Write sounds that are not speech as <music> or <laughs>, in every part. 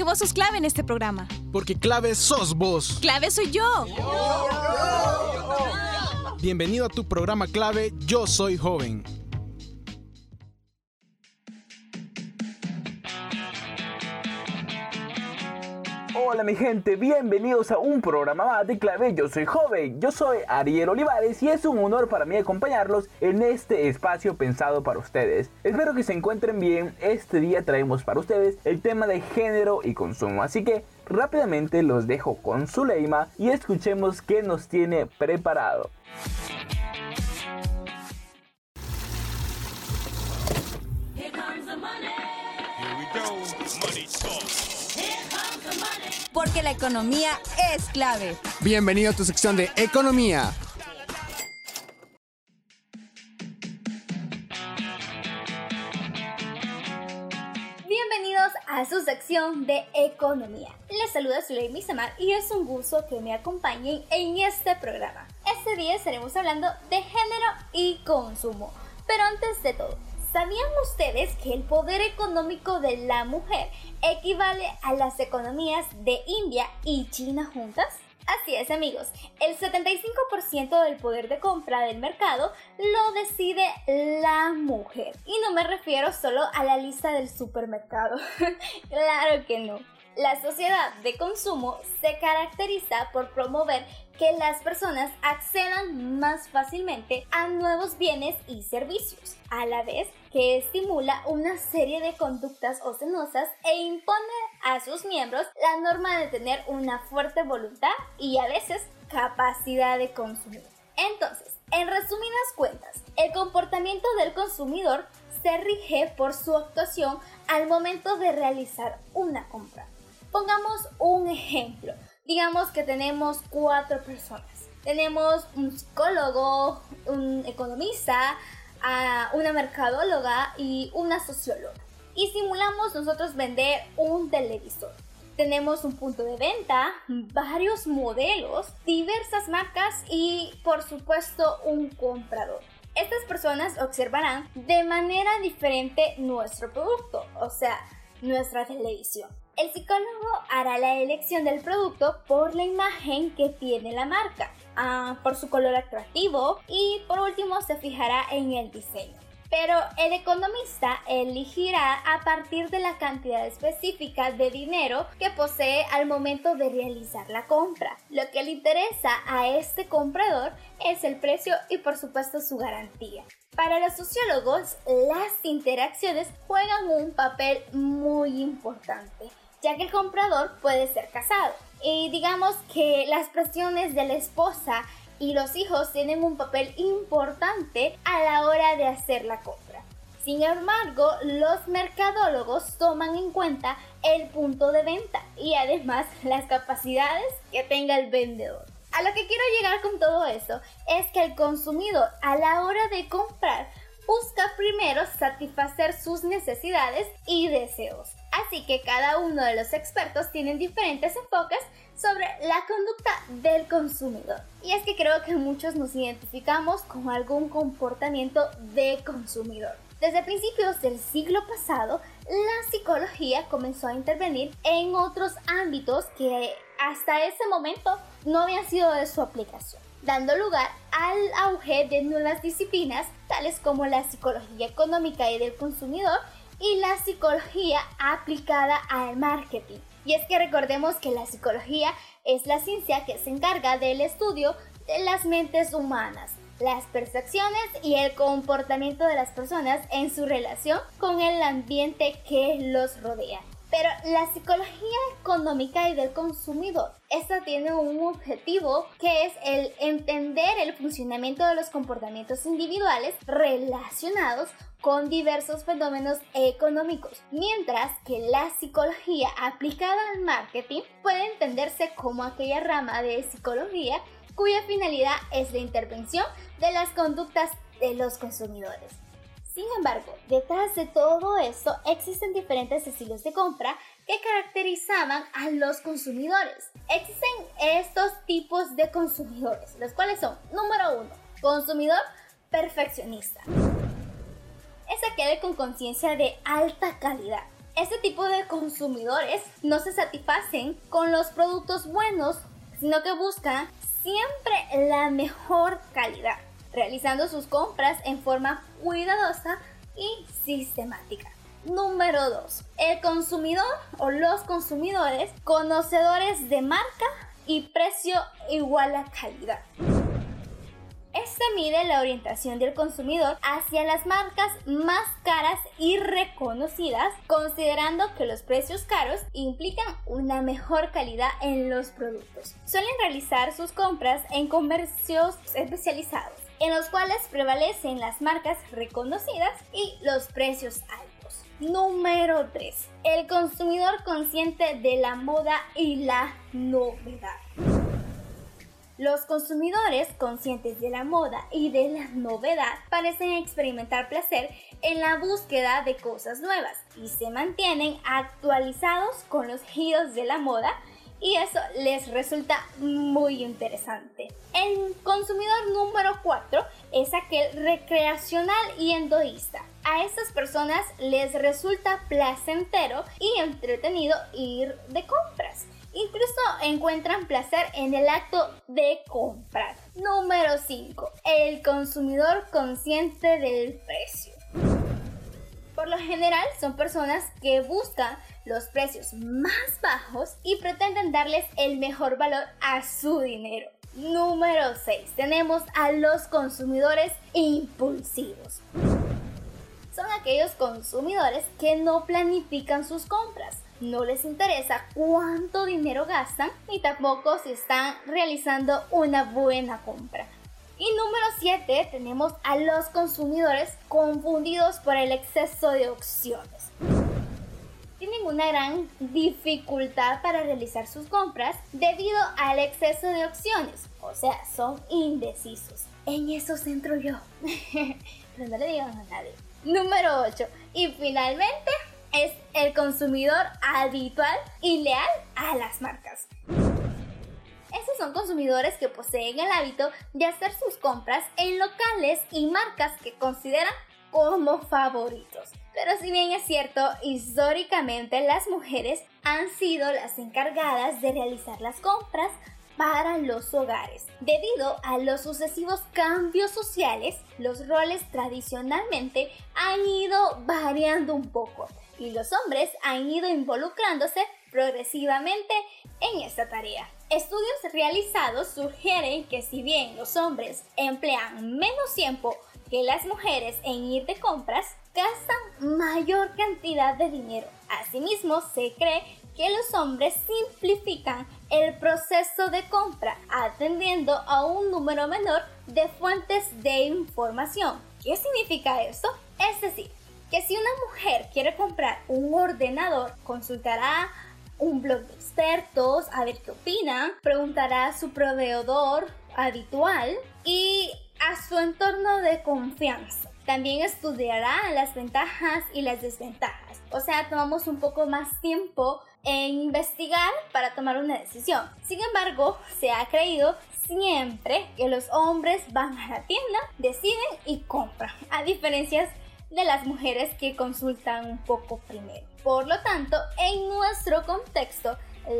Porque vos sos clave en este programa. Porque clave sos vos. Clave soy yo. Bienvenido a tu programa clave Yo Soy Joven. Hola mi gente, bienvenidos a un programa más de Clave Yo Soy Joven. Yo soy Ariel Olivares y es un honor para mí acompañarlos en este espacio pensado para ustedes. Espero que se encuentren bien. Este día traemos para ustedes el tema de género y consumo. Así que rápidamente los dejo con Zuleima y escuchemos qué nos tiene preparado. Porque la economía es clave. Bienvenido a tu sección de economía. Bienvenidos a su sección de economía. Les saluda Zuley Samar y es un gusto que me acompañen en este programa. Este día estaremos hablando de género y consumo. Pero antes de todo, ¿Sabían ustedes que el poder económico de la mujer equivale a las economías de India y China juntas? Así es amigos, el 75% del poder de compra del mercado lo decide la mujer. Y no me refiero solo a la lista del supermercado, <laughs> claro que no. La sociedad de consumo se caracteriza por promover que las personas accedan más fácilmente a nuevos bienes y servicios, a la vez que estimula una serie de conductas ocenosas e impone a sus miembros la norma de tener una fuerte voluntad y a veces capacidad de consumir. Entonces, en resumidas cuentas, el comportamiento del consumidor se rige por su actuación al momento de realizar una compra. Pongamos un ejemplo. Digamos que tenemos cuatro personas. Tenemos un psicólogo, un economista, una mercadóloga y una socióloga. Y simulamos nosotros vender un televisor. Tenemos un punto de venta, varios modelos, diversas marcas y por supuesto un comprador. Estas personas observarán de manera diferente nuestro producto, o sea, nuestra televisión. El psicólogo hará la elección del producto por la imagen que tiene la marca, ah, por su color atractivo y por último se fijará en el diseño. Pero el economista elegirá a partir de la cantidad específica de dinero que posee al momento de realizar la compra. Lo que le interesa a este comprador es el precio y por supuesto su garantía. Para los sociólogos, las interacciones juegan un papel muy importante, ya que el comprador puede ser casado. Y digamos que las presiones de la esposa y los hijos tienen un papel importante a la hora de hacer la compra. Sin embargo, los mercadólogos toman en cuenta el punto de venta y además las capacidades que tenga el vendedor. A lo que quiero llegar con todo eso es que el consumidor a la hora de comprar busca primero satisfacer sus necesidades y deseos. Así que cada uno de los expertos tienen diferentes enfoques sobre la conducta del consumidor. Y es que creo que muchos nos identificamos con algún comportamiento de consumidor. Desde principios del siglo pasado, la psicología comenzó a intervenir en otros ámbitos que hasta ese momento no habían sido de su aplicación, dando lugar al auge de nuevas disciplinas tales como la psicología económica y del consumidor y la psicología aplicada al marketing. Y es que recordemos que la psicología es la ciencia que se encarga del estudio de las mentes humanas, las percepciones y el comportamiento de las personas en su relación con el ambiente que los rodea. Pero la psicología económica y del consumidor, esta tiene un objetivo que es el entender el funcionamiento de los comportamientos individuales relacionados con diversos fenómenos económicos, mientras que la psicología aplicada al marketing puede entenderse como aquella rama de psicología cuya finalidad es la intervención de las conductas de los consumidores. Sin embargo, detrás de todo esto existen diferentes estilos de compra que caracterizaban a los consumidores. Existen estos tipos de consumidores, los cuales son, número uno, consumidor perfeccionista. Es aquel con conciencia de alta calidad. Este tipo de consumidores no se satisfacen con los productos buenos, sino que buscan siempre la mejor calidad, realizando sus compras en forma cuidadosa y sistemática. Número 2. El consumidor o los consumidores conocedores de marca y precio igual a calidad. Este mide la orientación del consumidor hacia las marcas más caras y reconocidas, considerando que los precios caros implican una mejor calidad en los productos. Suelen realizar sus compras en comercios especializados, en los cuales prevalecen las marcas reconocidas y los precios altos. Número 3. El consumidor consciente de la moda y la novedad. Los consumidores conscientes de la moda y de la novedad parecen experimentar placer en la búsqueda de cosas nuevas y se mantienen actualizados con los giros de la moda y eso les resulta muy interesante. El consumidor número 4 es aquel recreacional y endoísta. A estas personas les resulta placentero y entretenido ir de compras. Incluso encuentran placer en el acto de comprar. Número 5. El consumidor consciente del precio. Por lo general son personas que buscan los precios más bajos y pretenden darles el mejor valor a su dinero. Número 6. Tenemos a los consumidores impulsivos. Son aquellos consumidores que no planifican sus compras no les interesa cuánto dinero gastan ni tampoco si están realizando una buena compra. Y número 7 tenemos a los consumidores confundidos por el exceso de opciones. Tienen una gran dificultad para realizar sus compras debido al exceso de opciones, o sea, son indecisos. En eso centro yo. <laughs> Pero no le digan a nadie. Número 8. Y finalmente es el consumidor habitual y leal a las marcas. Estos son consumidores que poseen el hábito de hacer sus compras en locales y marcas que consideran como favoritos. Pero si bien es cierto, históricamente las mujeres han sido las encargadas de realizar las compras para los hogares. Debido a los sucesivos cambios sociales, los roles tradicionalmente han ido variando un poco y los hombres han ido involucrándose progresivamente en esta tarea. Estudios realizados sugieren que si bien los hombres emplean menos tiempo que las mujeres en ir de compras, gastan mayor cantidad de dinero. Asimismo, se cree que los hombres simplifican el proceso de compra atendiendo a un número menor de fuentes de información. ¿Qué significa esto? Es decir, que si una mujer quiere comprar un ordenador, consultará un blog de expertos a ver qué opinan, preguntará a su proveedor habitual y a su entorno de confianza. También estudiará las ventajas y las desventajas. O sea, tomamos un poco más tiempo en investigar para tomar una decisión. Sin embargo, se ha creído siempre que los hombres van a la tienda, deciden y compran. A diferencia de las mujeres que consultan un poco primero. Por lo tanto, en nuestro contexto,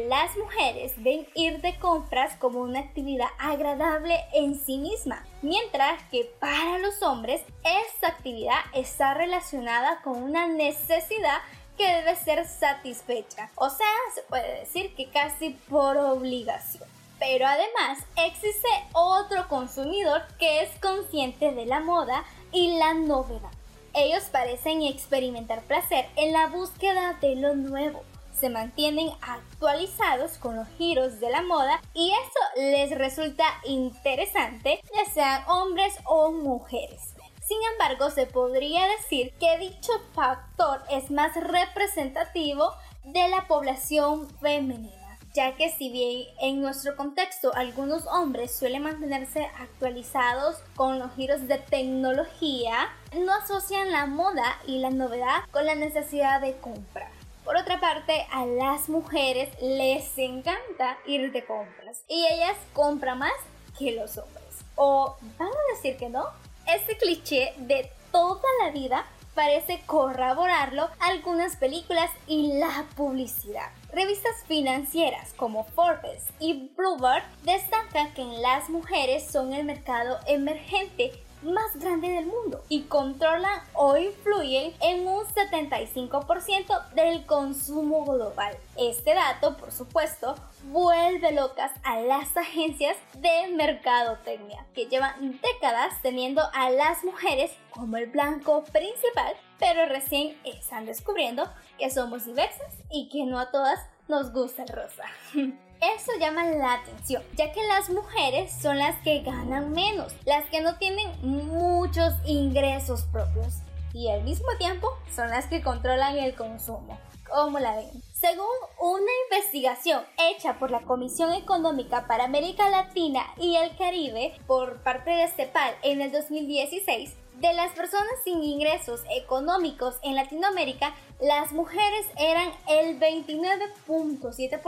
las mujeres ven ir de compras como una actividad agradable en sí misma, mientras que para los hombres esta actividad está relacionada con una necesidad que debe ser satisfecha, o sea, se puede decir que casi por obligación. Pero además existe otro consumidor que es consciente de la moda y la novedad. Ellos parecen experimentar placer en la búsqueda de lo nuevo. Se mantienen actualizados con los giros de la moda y eso les resulta interesante, ya sean hombres o mujeres. Sin embargo, se podría decir que dicho factor es más representativo de la población femenina ya que si bien en nuestro contexto algunos hombres suelen mantenerse actualizados con los giros de tecnología, no asocian la moda y la novedad con la necesidad de comprar. Por otra parte, a las mujeres les encanta ir de compras y ellas compran más que los hombres. ¿O van a decir que no? Este cliché de toda la vida parece corroborarlo algunas películas y la publicidad. Revistas financieras como Forbes y Bloomberg destacan que las mujeres son el mercado emergente más grande del mundo y controlan o influyen en un 75% del consumo global. Este dato, por supuesto, vuelve locas a las agencias de mercadotecnia, que llevan décadas teniendo a las mujeres como el blanco principal, pero recién están descubriendo que somos diversas y que no a todas nos gusta el rosa. <laughs> Eso llama la atención, ya que las mujeres son las que ganan menos, las que no tienen muchos ingresos propios y al mismo tiempo son las que controlan el consumo. ¿Cómo la ven? Según una investigación hecha por la Comisión Económica para América Latina y el Caribe por parte de CEPAL en el 2016, de las personas sin ingresos económicos en Latinoamérica, las mujeres eran el 29.7%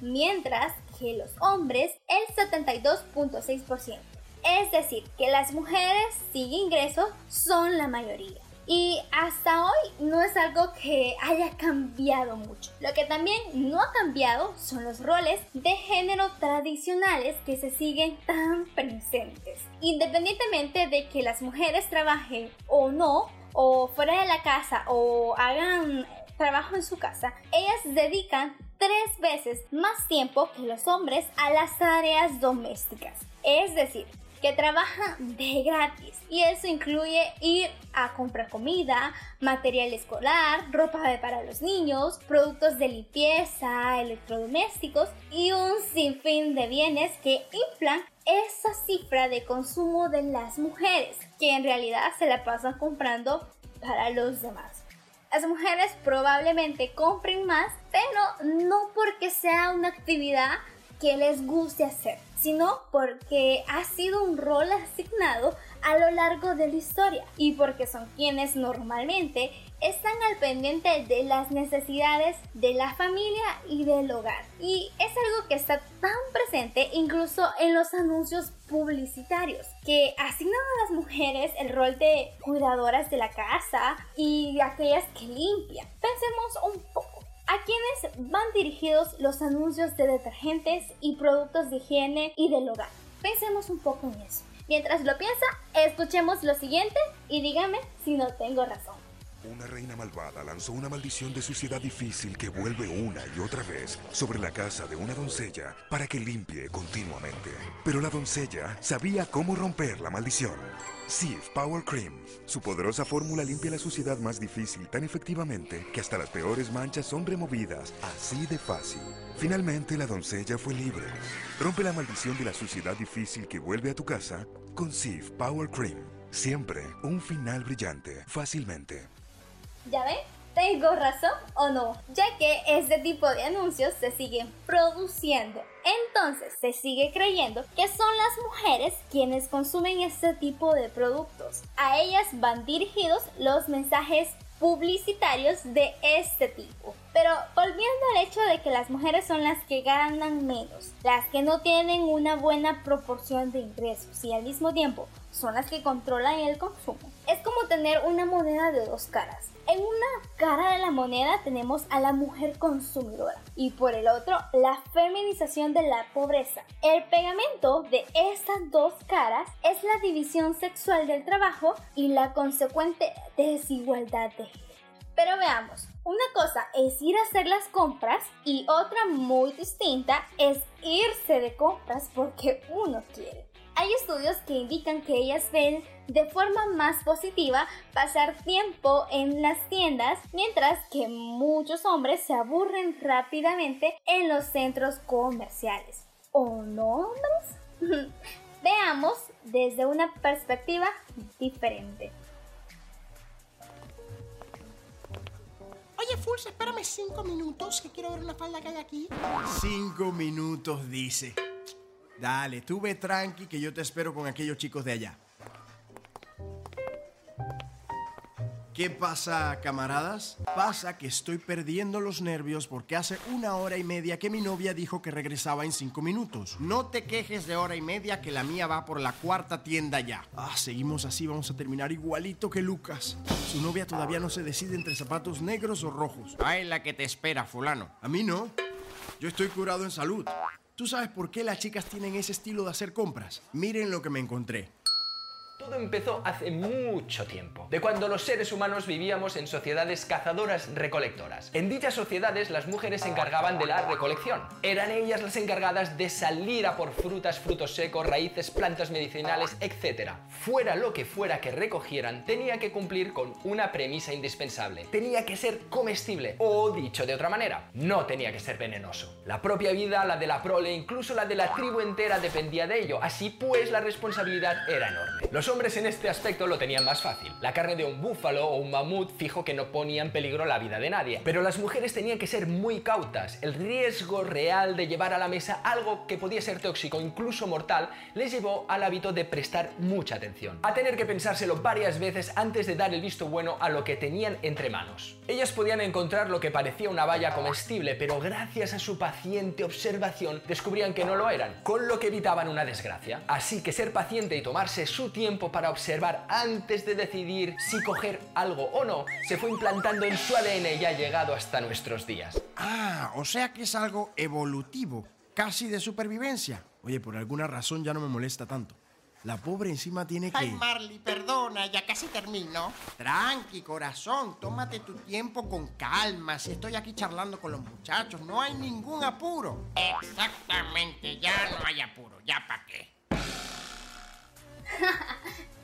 mientras que los hombres el 72.6%. Es decir, que las mujeres sin ingresos son la mayoría. Y hasta hoy no es algo que haya cambiado mucho. Lo que también no ha cambiado son los roles de género tradicionales que se siguen tan presentes. Independientemente de que las mujeres trabajen o no, o fuera de la casa, o hagan trabajo en su casa, ellas dedican tres veces más tiempo que los hombres a las tareas domésticas. Es decir, que trabajan de gratis y eso incluye ir a comprar comida, material escolar, ropa para los niños, productos de limpieza, electrodomésticos y un sinfín de bienes que inflan esa cifra de consumo de las mujeres que en realidad se la pasan comprando para los demás. Las mujeres probablemente compren más, pero no porque sea una actividad que les guste hacer, sino porque ha sido un rol asignado a lo largo de la historia y porque son quienes normalmente están al pendiente de las necesidades de la familia y del hogar. Y es algo que está tan presente incluso en los anuncios publicitarios que asignan a las mujeres el rol de cuidadoras de la casa y aquellas que limpian. Pensemos un poco. ¿A quiénes van dirigidos los anuncios de detergentes y productos de higiene y del hogar? Pensemos un poco en eso. Mientras lo piensa, escuchemos lo siguiente y dígame si no tengo razón. Una reina malvada lanzó una maldición de suciedad difícil que vuelve una y otra vez sobre la casa de una doncella para que limpie continuamente. Pero la doncella sabía cómo romper la maldición. Sif Power Cream. Su poderosa fórmula limpia la suciedad más difícil tan efectivamente que hasta las peores manchas son removidas así de fácil. Finalmente la doncella fue libre. Rompe la maldición de la suciedad difícil que vuelve a tu casa con Sif Power Cream. Siempre un final brillante, fácilmente. ¿Ya ven? ¿Tengo razón o no? Ya que este tipo de anuncios se siguen produciendo. Entonces se sigue creyendo que son las mujeres quienes consumen este tipo de productos. A ellas van dirigidos los mensajes publicitarios de este tipo. Pero volviendo al hecho de que las mujeres son las que ganan menos, las que no tienen una buena proporción de ingresos y al mismo tiempo son las que controlan el consumo, es como tener una moneda de dos caras. En una cara de la moneda tenemos a la mujer consumidora y por el otro la feminización de la pobreza. El pegamento de estas dos caras es la división sexual del trabajo y la consecuente desigualdad de género. Pero veamos, una cosa es ir a hacer las compras y otra muy distinta es irse de compras porque uno quiere. Hay estudios que indican que ellas ven de forma más positiva pasar tiempo en las tiendas, mientras que muchos hombres se aburren rápidamente en los centros comerciales. ¿O no, hombres? <laughs> Veamos desde una perspectiva diferente. Oye, Fulls, espérame cinco minutos que quiero ver una falda que hay aquí. Cinco minutos, dice. Dale, tú ve tranqui que yo te espero con aquellos chicos de allá. ¿Qué pasa, camaradas? Pasa que estoy perdiendo los nervios porque hace una hora y media que mi novia dijo que regresaba en cinco minutos. No te quejes de hora y media que la mía va por la cuarta tienda ya. Ah, seguimos así, vamos a terminar igualito que Lucas. Su novia todavía no se decide entre zapatos negros o rojos. Ay, la que te espera, fulano. A mí no. Yo estoy curado en salud. ¿Tú sabes por qué las chicas tienen ese estilo de hacer compras? Miren lo que me encontré. Todo empezó hace mucho tiempo, de cuando los seres humanos vivíamos en sociedades cazadoras recolectoras. En dichas sociedades las mujeres se encargaban de la recolección. Eran ellas las encargadas de salir a por frutas, frutos secos, raíces, plantas medicinales, etc. Fuera lo que fuera que recogieran, tenía que cumplir con una premisa indispensable. Tenía que ser comestible, o dicho de otra manera, no tenía que ser venenoso. La propia vida, la de la prole, incluso la de la tribu entera dependía de ello, así pues la responsabilidad era enorme. Los hombres en este aspecto lo tenían más fácil. La carne de un búfalo o un mamut fijo que no ponía en peligro la vida de nadie. Pero las mujeres tenían que ser muy cautas. El riesgo real de llevar a la mesa algo que podía ser tóxico, incluso mortal, les llevó al hábito de prestar mucha atención. A tener que pensárselo varias veces antes de dar el visto bueno a lo que tenían entre manos. Ellas podían encontrar lo que parecía una valla comestible, pero gracias a su paciente observación descubrían que no lo eran, con lo que evitaban una desgracia. Así que ser paciente y tomarse su tiempo para observar antes de decidir si coger algo o no se fue implantando en su ADN y ha llegado hasta nuestros días. Ah, o sea que es algo evolutivo, casi de supervivencia. Oye, por alguna razón ya no me molesta tanto. La pobre encima tiene que... Ay, Marley, perdona, ya casi termino. Tranqui, corazón, tómate tu tiempo con calma. Si estoy aquí charlando con los muchachos, no hay ningún apuro. Exactamente, ya no hay apuro, ya pa' qué.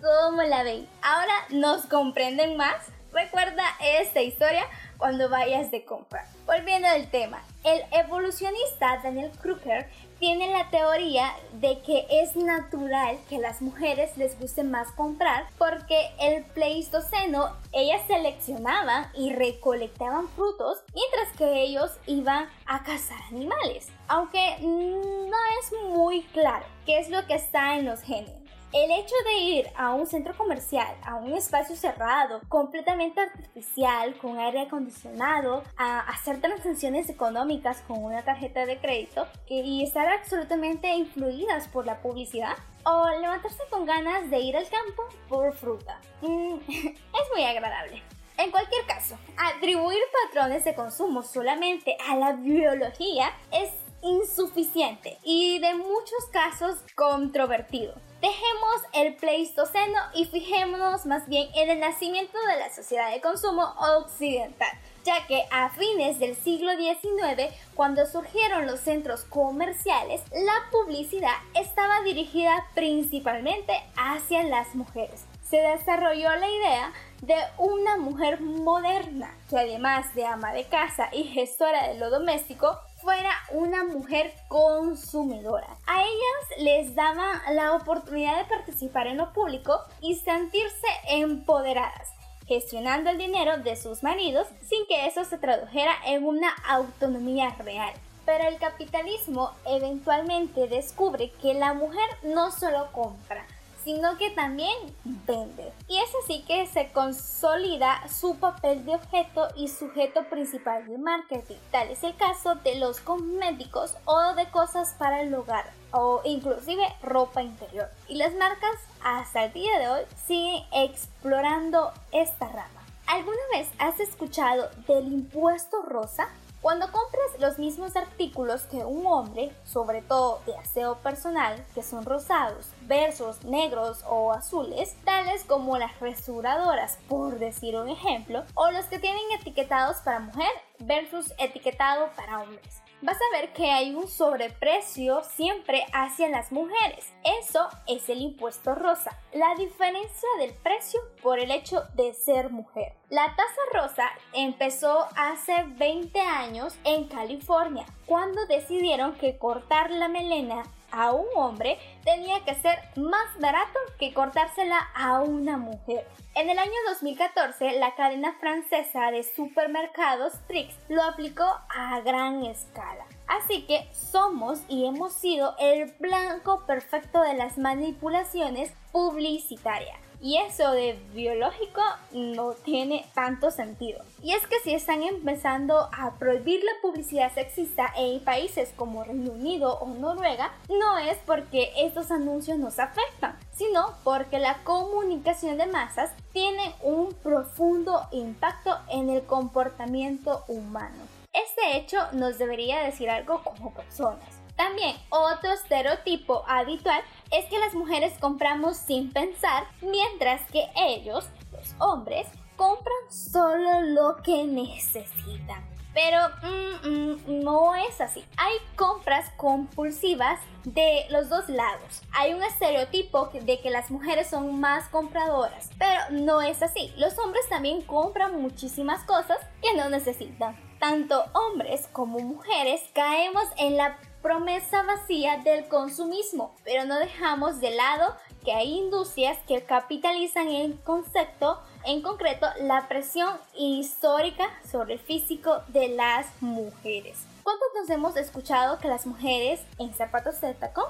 ¿Cómo la ven? ¿Ahora nos comprenden más? Recuerda esta historia cuando vayas de compra. Volviendo al tema, el evolucionista Daniel Kruger tiene la teoría de que es natural que a las mujeres les guste más comprar porque el Pleistoceno ellas seleccionaban y recolectaban frutos mientras que ellos iban a cazar animales. Aunque no es muy claro qué es lo que está en los genes. El hecho de ir a un centro comercial, a un espacio cerrado, completamente artificial, con aire acondicionado, a hacer transacciones económicas con una tarjeta de crédito y estar absolutamente influidas por la publicidad, o levantarse con ganas de ir al campo por fruta. Mm, <laughs> es muy agradable. En cualquier caso, atribuir patrones de consumo solamente a la biología es insuficiente y de muchos casos controvertido. Dejemos el Pleistoceno y fijémonos más bien en el nacimiento de la sociedad de consumo occidental, ya que a fines del siglo XIX, cuando surgieron los centros comerciales, la publicidad estaba dirigida principalmente hacia las mujeres. Se desarrolló la idea de una mujer moderna que además de ama de casa y gestora de lo doméstico, fuera una mujer consumidora. A ellas les daba la oportunidad de participar en lo público y sentirse empoderadas gestionando el dinero de sus maridos sin que eso se tradujera en una autonomía real. Pero el capitalismo eventualmente descubre que la mujer no solo compra, sino que también vende. Y es así que se consolida su papel de objeto y sujeto principal del marketing. Tal es el caso de los cosméticos o de cosas para el hogar o inclusive ropa interior. Y las marcas hasta el día de hoy siguen explorando esta rama. ¿Alguna vez has escuchado del impuesto rosa? Cuando compras los mismos artículos que un hombre, sobre todo de aseo personal, que son rosados, versus negros o azules, tales como las restauradoras, por decir un ejemplo, o los que tienen etiquetados para mujer versus etiquetado para hombres vas a ver que hay un sobreprecio siempre hacia las mujeres. Eso es el impuesto rosa, la diferencia del precio por el hecho de ser mujer. La tasa rosa empezó hace 20 años en California, cuando decidieron que cortar la melena a un hombre tenía que ser más barato que cortársela a una mujer. En el año 2014, la cadena francesa de supermercados Trix lo aplicó a gran escala. Así que somos y hemos sido el blanco perfecto de las manipulaciones publicitarias. Y eso de biológico no tiene tanto sentido. Y es que si están empezando a prohibir la publicidad sexista en países como Reino Unido o Noruega, no es porque estos anuncios nos afectan, sino porque la comunicación de masas tiene un profundo impacto en el comportamiento humano. Este hecho nos debería decir algo como personas. También otro estereotipo habitual es que las mujeres compramos sin pensar, mientras que ellos, los hombres, compran solo lo que necesitan. Pero mm, mm, no es así. Hay compras compulsivas de los dos lados. Hay un estereotipo de que las mujeres son más compradoras, pero no es así. Los hombres también compran muchísimas cosas que no necesitan. Tanto hombres como mujeres caemos en la promesa vacía del consumismo, pero no dejamos de lado que hay industrias que capitalizan el concepto, en concreto la presión histórica sobre el físico de las mujeres. ¿Cuántos nos hemos escuchado que las mujeres en zapatos de tacón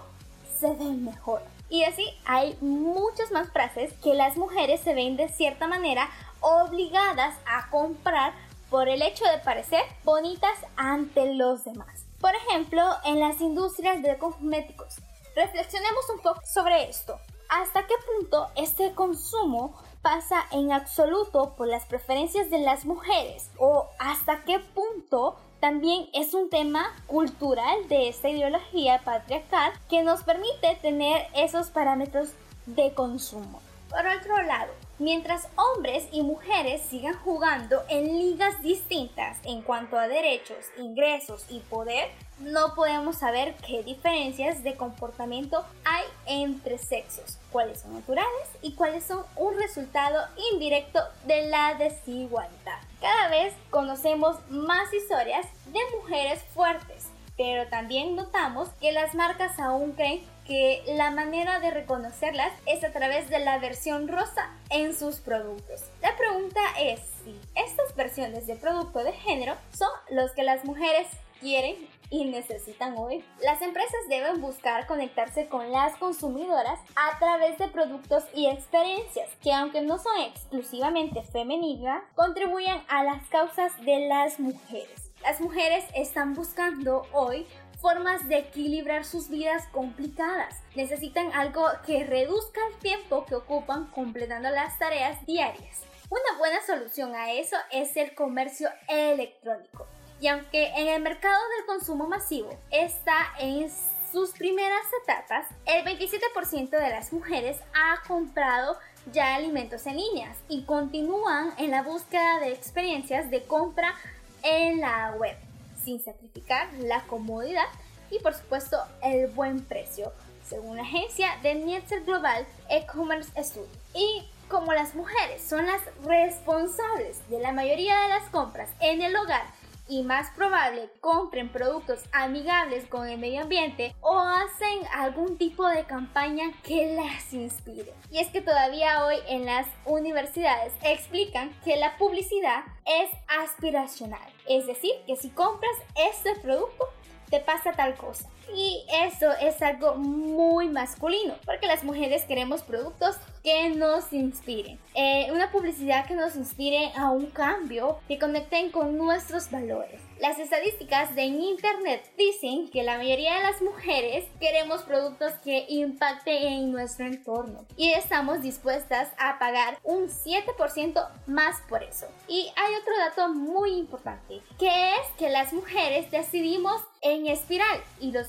se ven mejor? Y así hay muchas más frases que las mujeres se ven de cierta manera obligadas a comprar por el hecho de parecer bonitas ante los demás. Por ejemplo, en las industrias de cosméticos. Reflexionemos un poco sobre esto. ¿Hasta qué punto este consumo pasa en absoluto por las preferencias de las mujeres? ¿O hasta qué punto también es un tema cultural de esta ideología patriarcal que nos permite tener esos parámetros de consumo? Por otro lado, Mientras hombres y mujeres sigan jugando en ligas distintas en cuanto a derechos, ingresos y poder, no podemos saber qué diferencias de comportamiento hay entre sexos, cuáles son naturales y cuáles son un resultado indirecto de la desigualdad. Cada vez conocemos más historias de mujeres fuertes, pero también notamos que las marcas aún creen que la manera de reconocerlas es a través de la versión rosa en sus productos. La pregunta es si estas versiones de producto de género son los que las mujeres quieren y necesitan hoy. Las empresas deben buscar conectarse con las consumidoras a través de productos y experiencias que aunque no son exclusivamente femeninas, contribuyen a las causas de las mujeres. Las mujeres están buscando hoy formas de equilibrar sus vidas complicadas. Necesitan algo que reduzca el tiempo que ocupan completando las tareas diarias. Una buena solución a eso es el comercio electrónico. Y aunque en el mercado del consumo masivo está en sus primeras etapas, el 27% de las mujeres ha comprado ya alimentos en líneas y continúan en la búsqueda de experiencias de compra en la web sin sacrificar la comodidad y por supuesto el buen precio, según la agencia de Nielsen Global E-Commerce Studio. Y como las mujeres son las responsables de la mayoría de las compras en el hogar y más probable compren productos amigables con el medio ambiente o hacen algún tipo de campaña que las inspire. Y es que todavía hoy en las universidades explican que la publicidad es aspiracional. Es decir, que si compras este producto, te pasa tal cosa. Y eso es algo muy masculino, porque las mujeres queremos productos que nos inspiren. Eh, una publicidad que nos inspire a un cambio, que conecten con nuestros valores. Las estadísticas de Internet dicen que la mayoría de las mujeres queremos productos que impacten en nuestro entorno y estamos dispuestas a pagar un 7% más por eso. Y hay otro dato muy importante, que es que las mujeres decidimos en espiral y los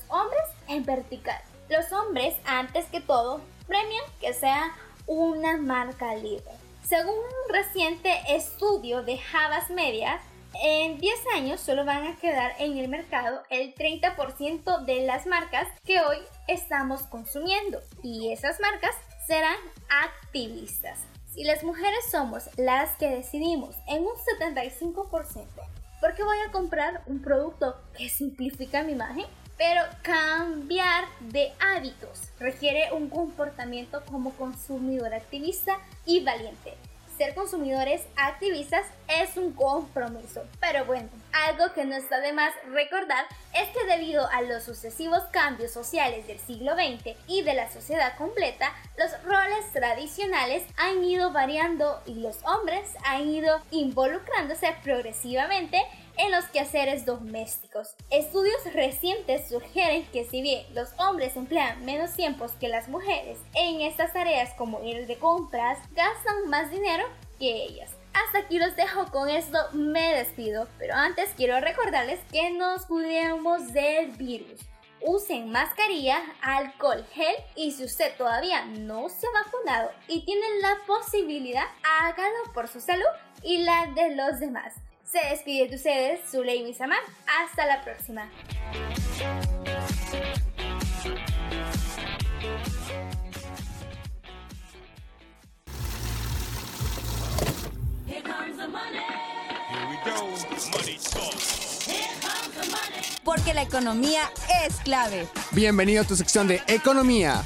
en vertical. Los hombres, antes que todo, premian que sea una marca libre. Según un reciente estudio de Javas Media, en 10 años solo van a quedar en el mercado el 30% de las marcas que hoy estamos consumiendo y esas marcas serán activistas. Si las mujeres somos las que decidimos en un 75%, ¿por qué voy a comprar un producto que simplifica mi imagen? Pero cambiar de hábitos requiere un comportamiento como consumidor activista y valiente. ser consumidores activistas es un compromiso. Pero bueno, algo que no está de más recordar es que debido a los sucesivos cambios sociales del siglo XX y de la sociedad completa, los roles tradicionales han ido variando y los hombres han ido involucrándose progresivamente en los quehaceres domésticos. Estudios recientes sugieren que si bien los hombres emplean menos tiempos que las mujeres en estas tareas como ir de compras, gastan más dinero que ellas. Hasta aquí los dejo con esto, me despido, pero antes quiero recordarles que nos cuidemos del virus. Usen mascarilla, alcohol gel y si usted todavía no se ha vacunado y tiene la posibilidad, hágalo por su salud y la de los demás. Se despide de ustedes, Zuley Samar. Hasta la próxima. Porque la economía es clave. Bienvenido a tu sección de economía.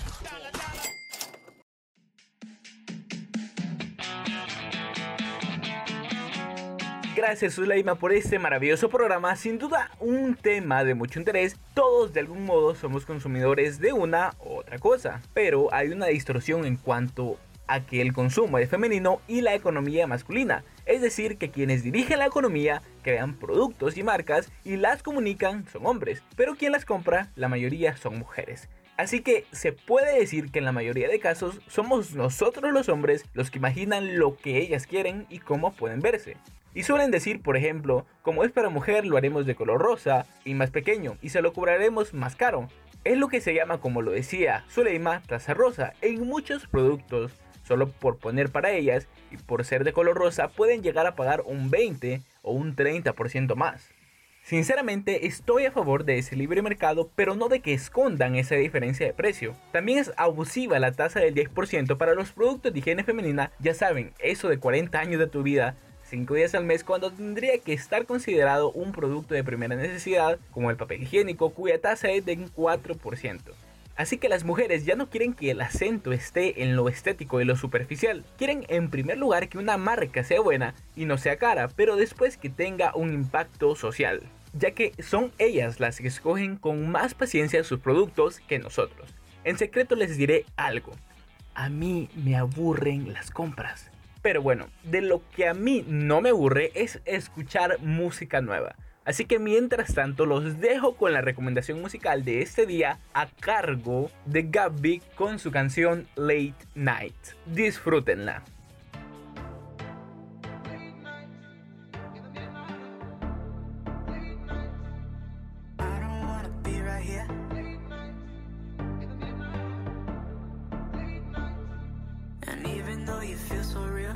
Gracias Zuleima por este maravilloso programa, sin duda un tema de mucho interés. Todos de algún modo somos consumidores de una u otra cosa, pero hay una distorsión en cuanto a que el consumo es femenino y la economía masculina. Es decir, que quienes dirigen la economía crean productos y marcas y las comunican son hombres, pero quien las compra, la mayoría son mujeres. Así que se puede decir que en la mayoría de casos somos nosotros los hombres los que imaginan lo que ellas quieren y cómo pueden verse. Y suelen decir, por ejemplo, como es para mujer lo haremos de color rosa y más pequeño y se lo cobraremos más caro. Es lo que se llama, como lo decía Zuleima, taza rosa. En muchos productos, solo por poner para ellas y por ser de color rosa, pueden llegar a pagar un 20 o un 30% más. Sinceramente estoy a favor de ese libre mercado, pero no de que escondan esa diferencia de precio. También es abusiva la tasa del 10% para los productos de higiene femenina, ya saben, eso de 40 años de tu vida 5 días al mes cuando tendría que estar considerado un producto de primera necesidad como el papel higiénico cuya tasa es de 4%. Así que las mujeres ya no quieren que el acento esté en lo estético y lo superficial. Quieren en primer lugar que una marca sea buena y no sea cara, pero después que tenga un impacto social. Ya que son ellas las que escogen con más paciencia sus productos que nosotros. En secreto les diré algo. A mí me aburren las compras. Pero bueno, de lo que a mí no me aburre es escuchar música nueva. Así que mientras tanto los dejo con la recomendación musical de este día a cargo de Gabby con su canción Late Night. Disfrútenla. even though you feel so real.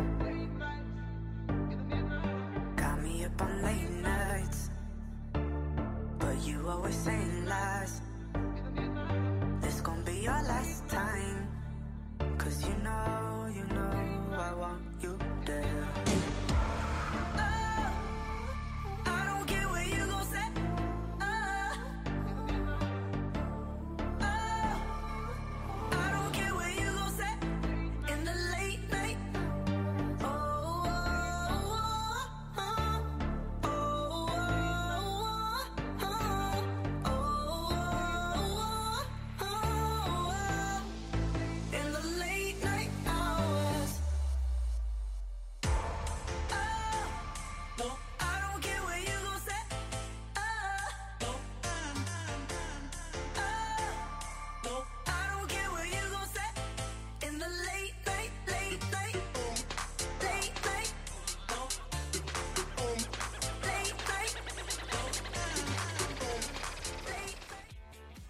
Got me up on late nights, but you always saying lies.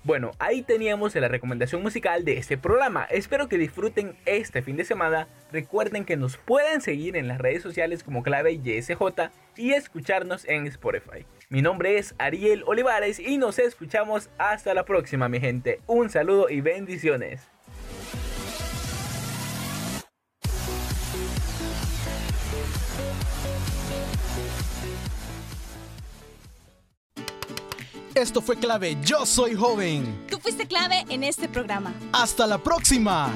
Bueno, ahí teníamos la recomendación musical de este programa. Espero que disfruten este fin de semana. Recuerden que nos pueden seguir en las redes sociales como clave YSJ y escucharnos en Spotify. Mi nombre es Ariel Olivares y nos escuchamos hasta la próxima, mi gente. Un saludo y bendiciones. Esto fue clave. Yo soy joven. Tú fuiste clave en este programa. Hasta la próxima.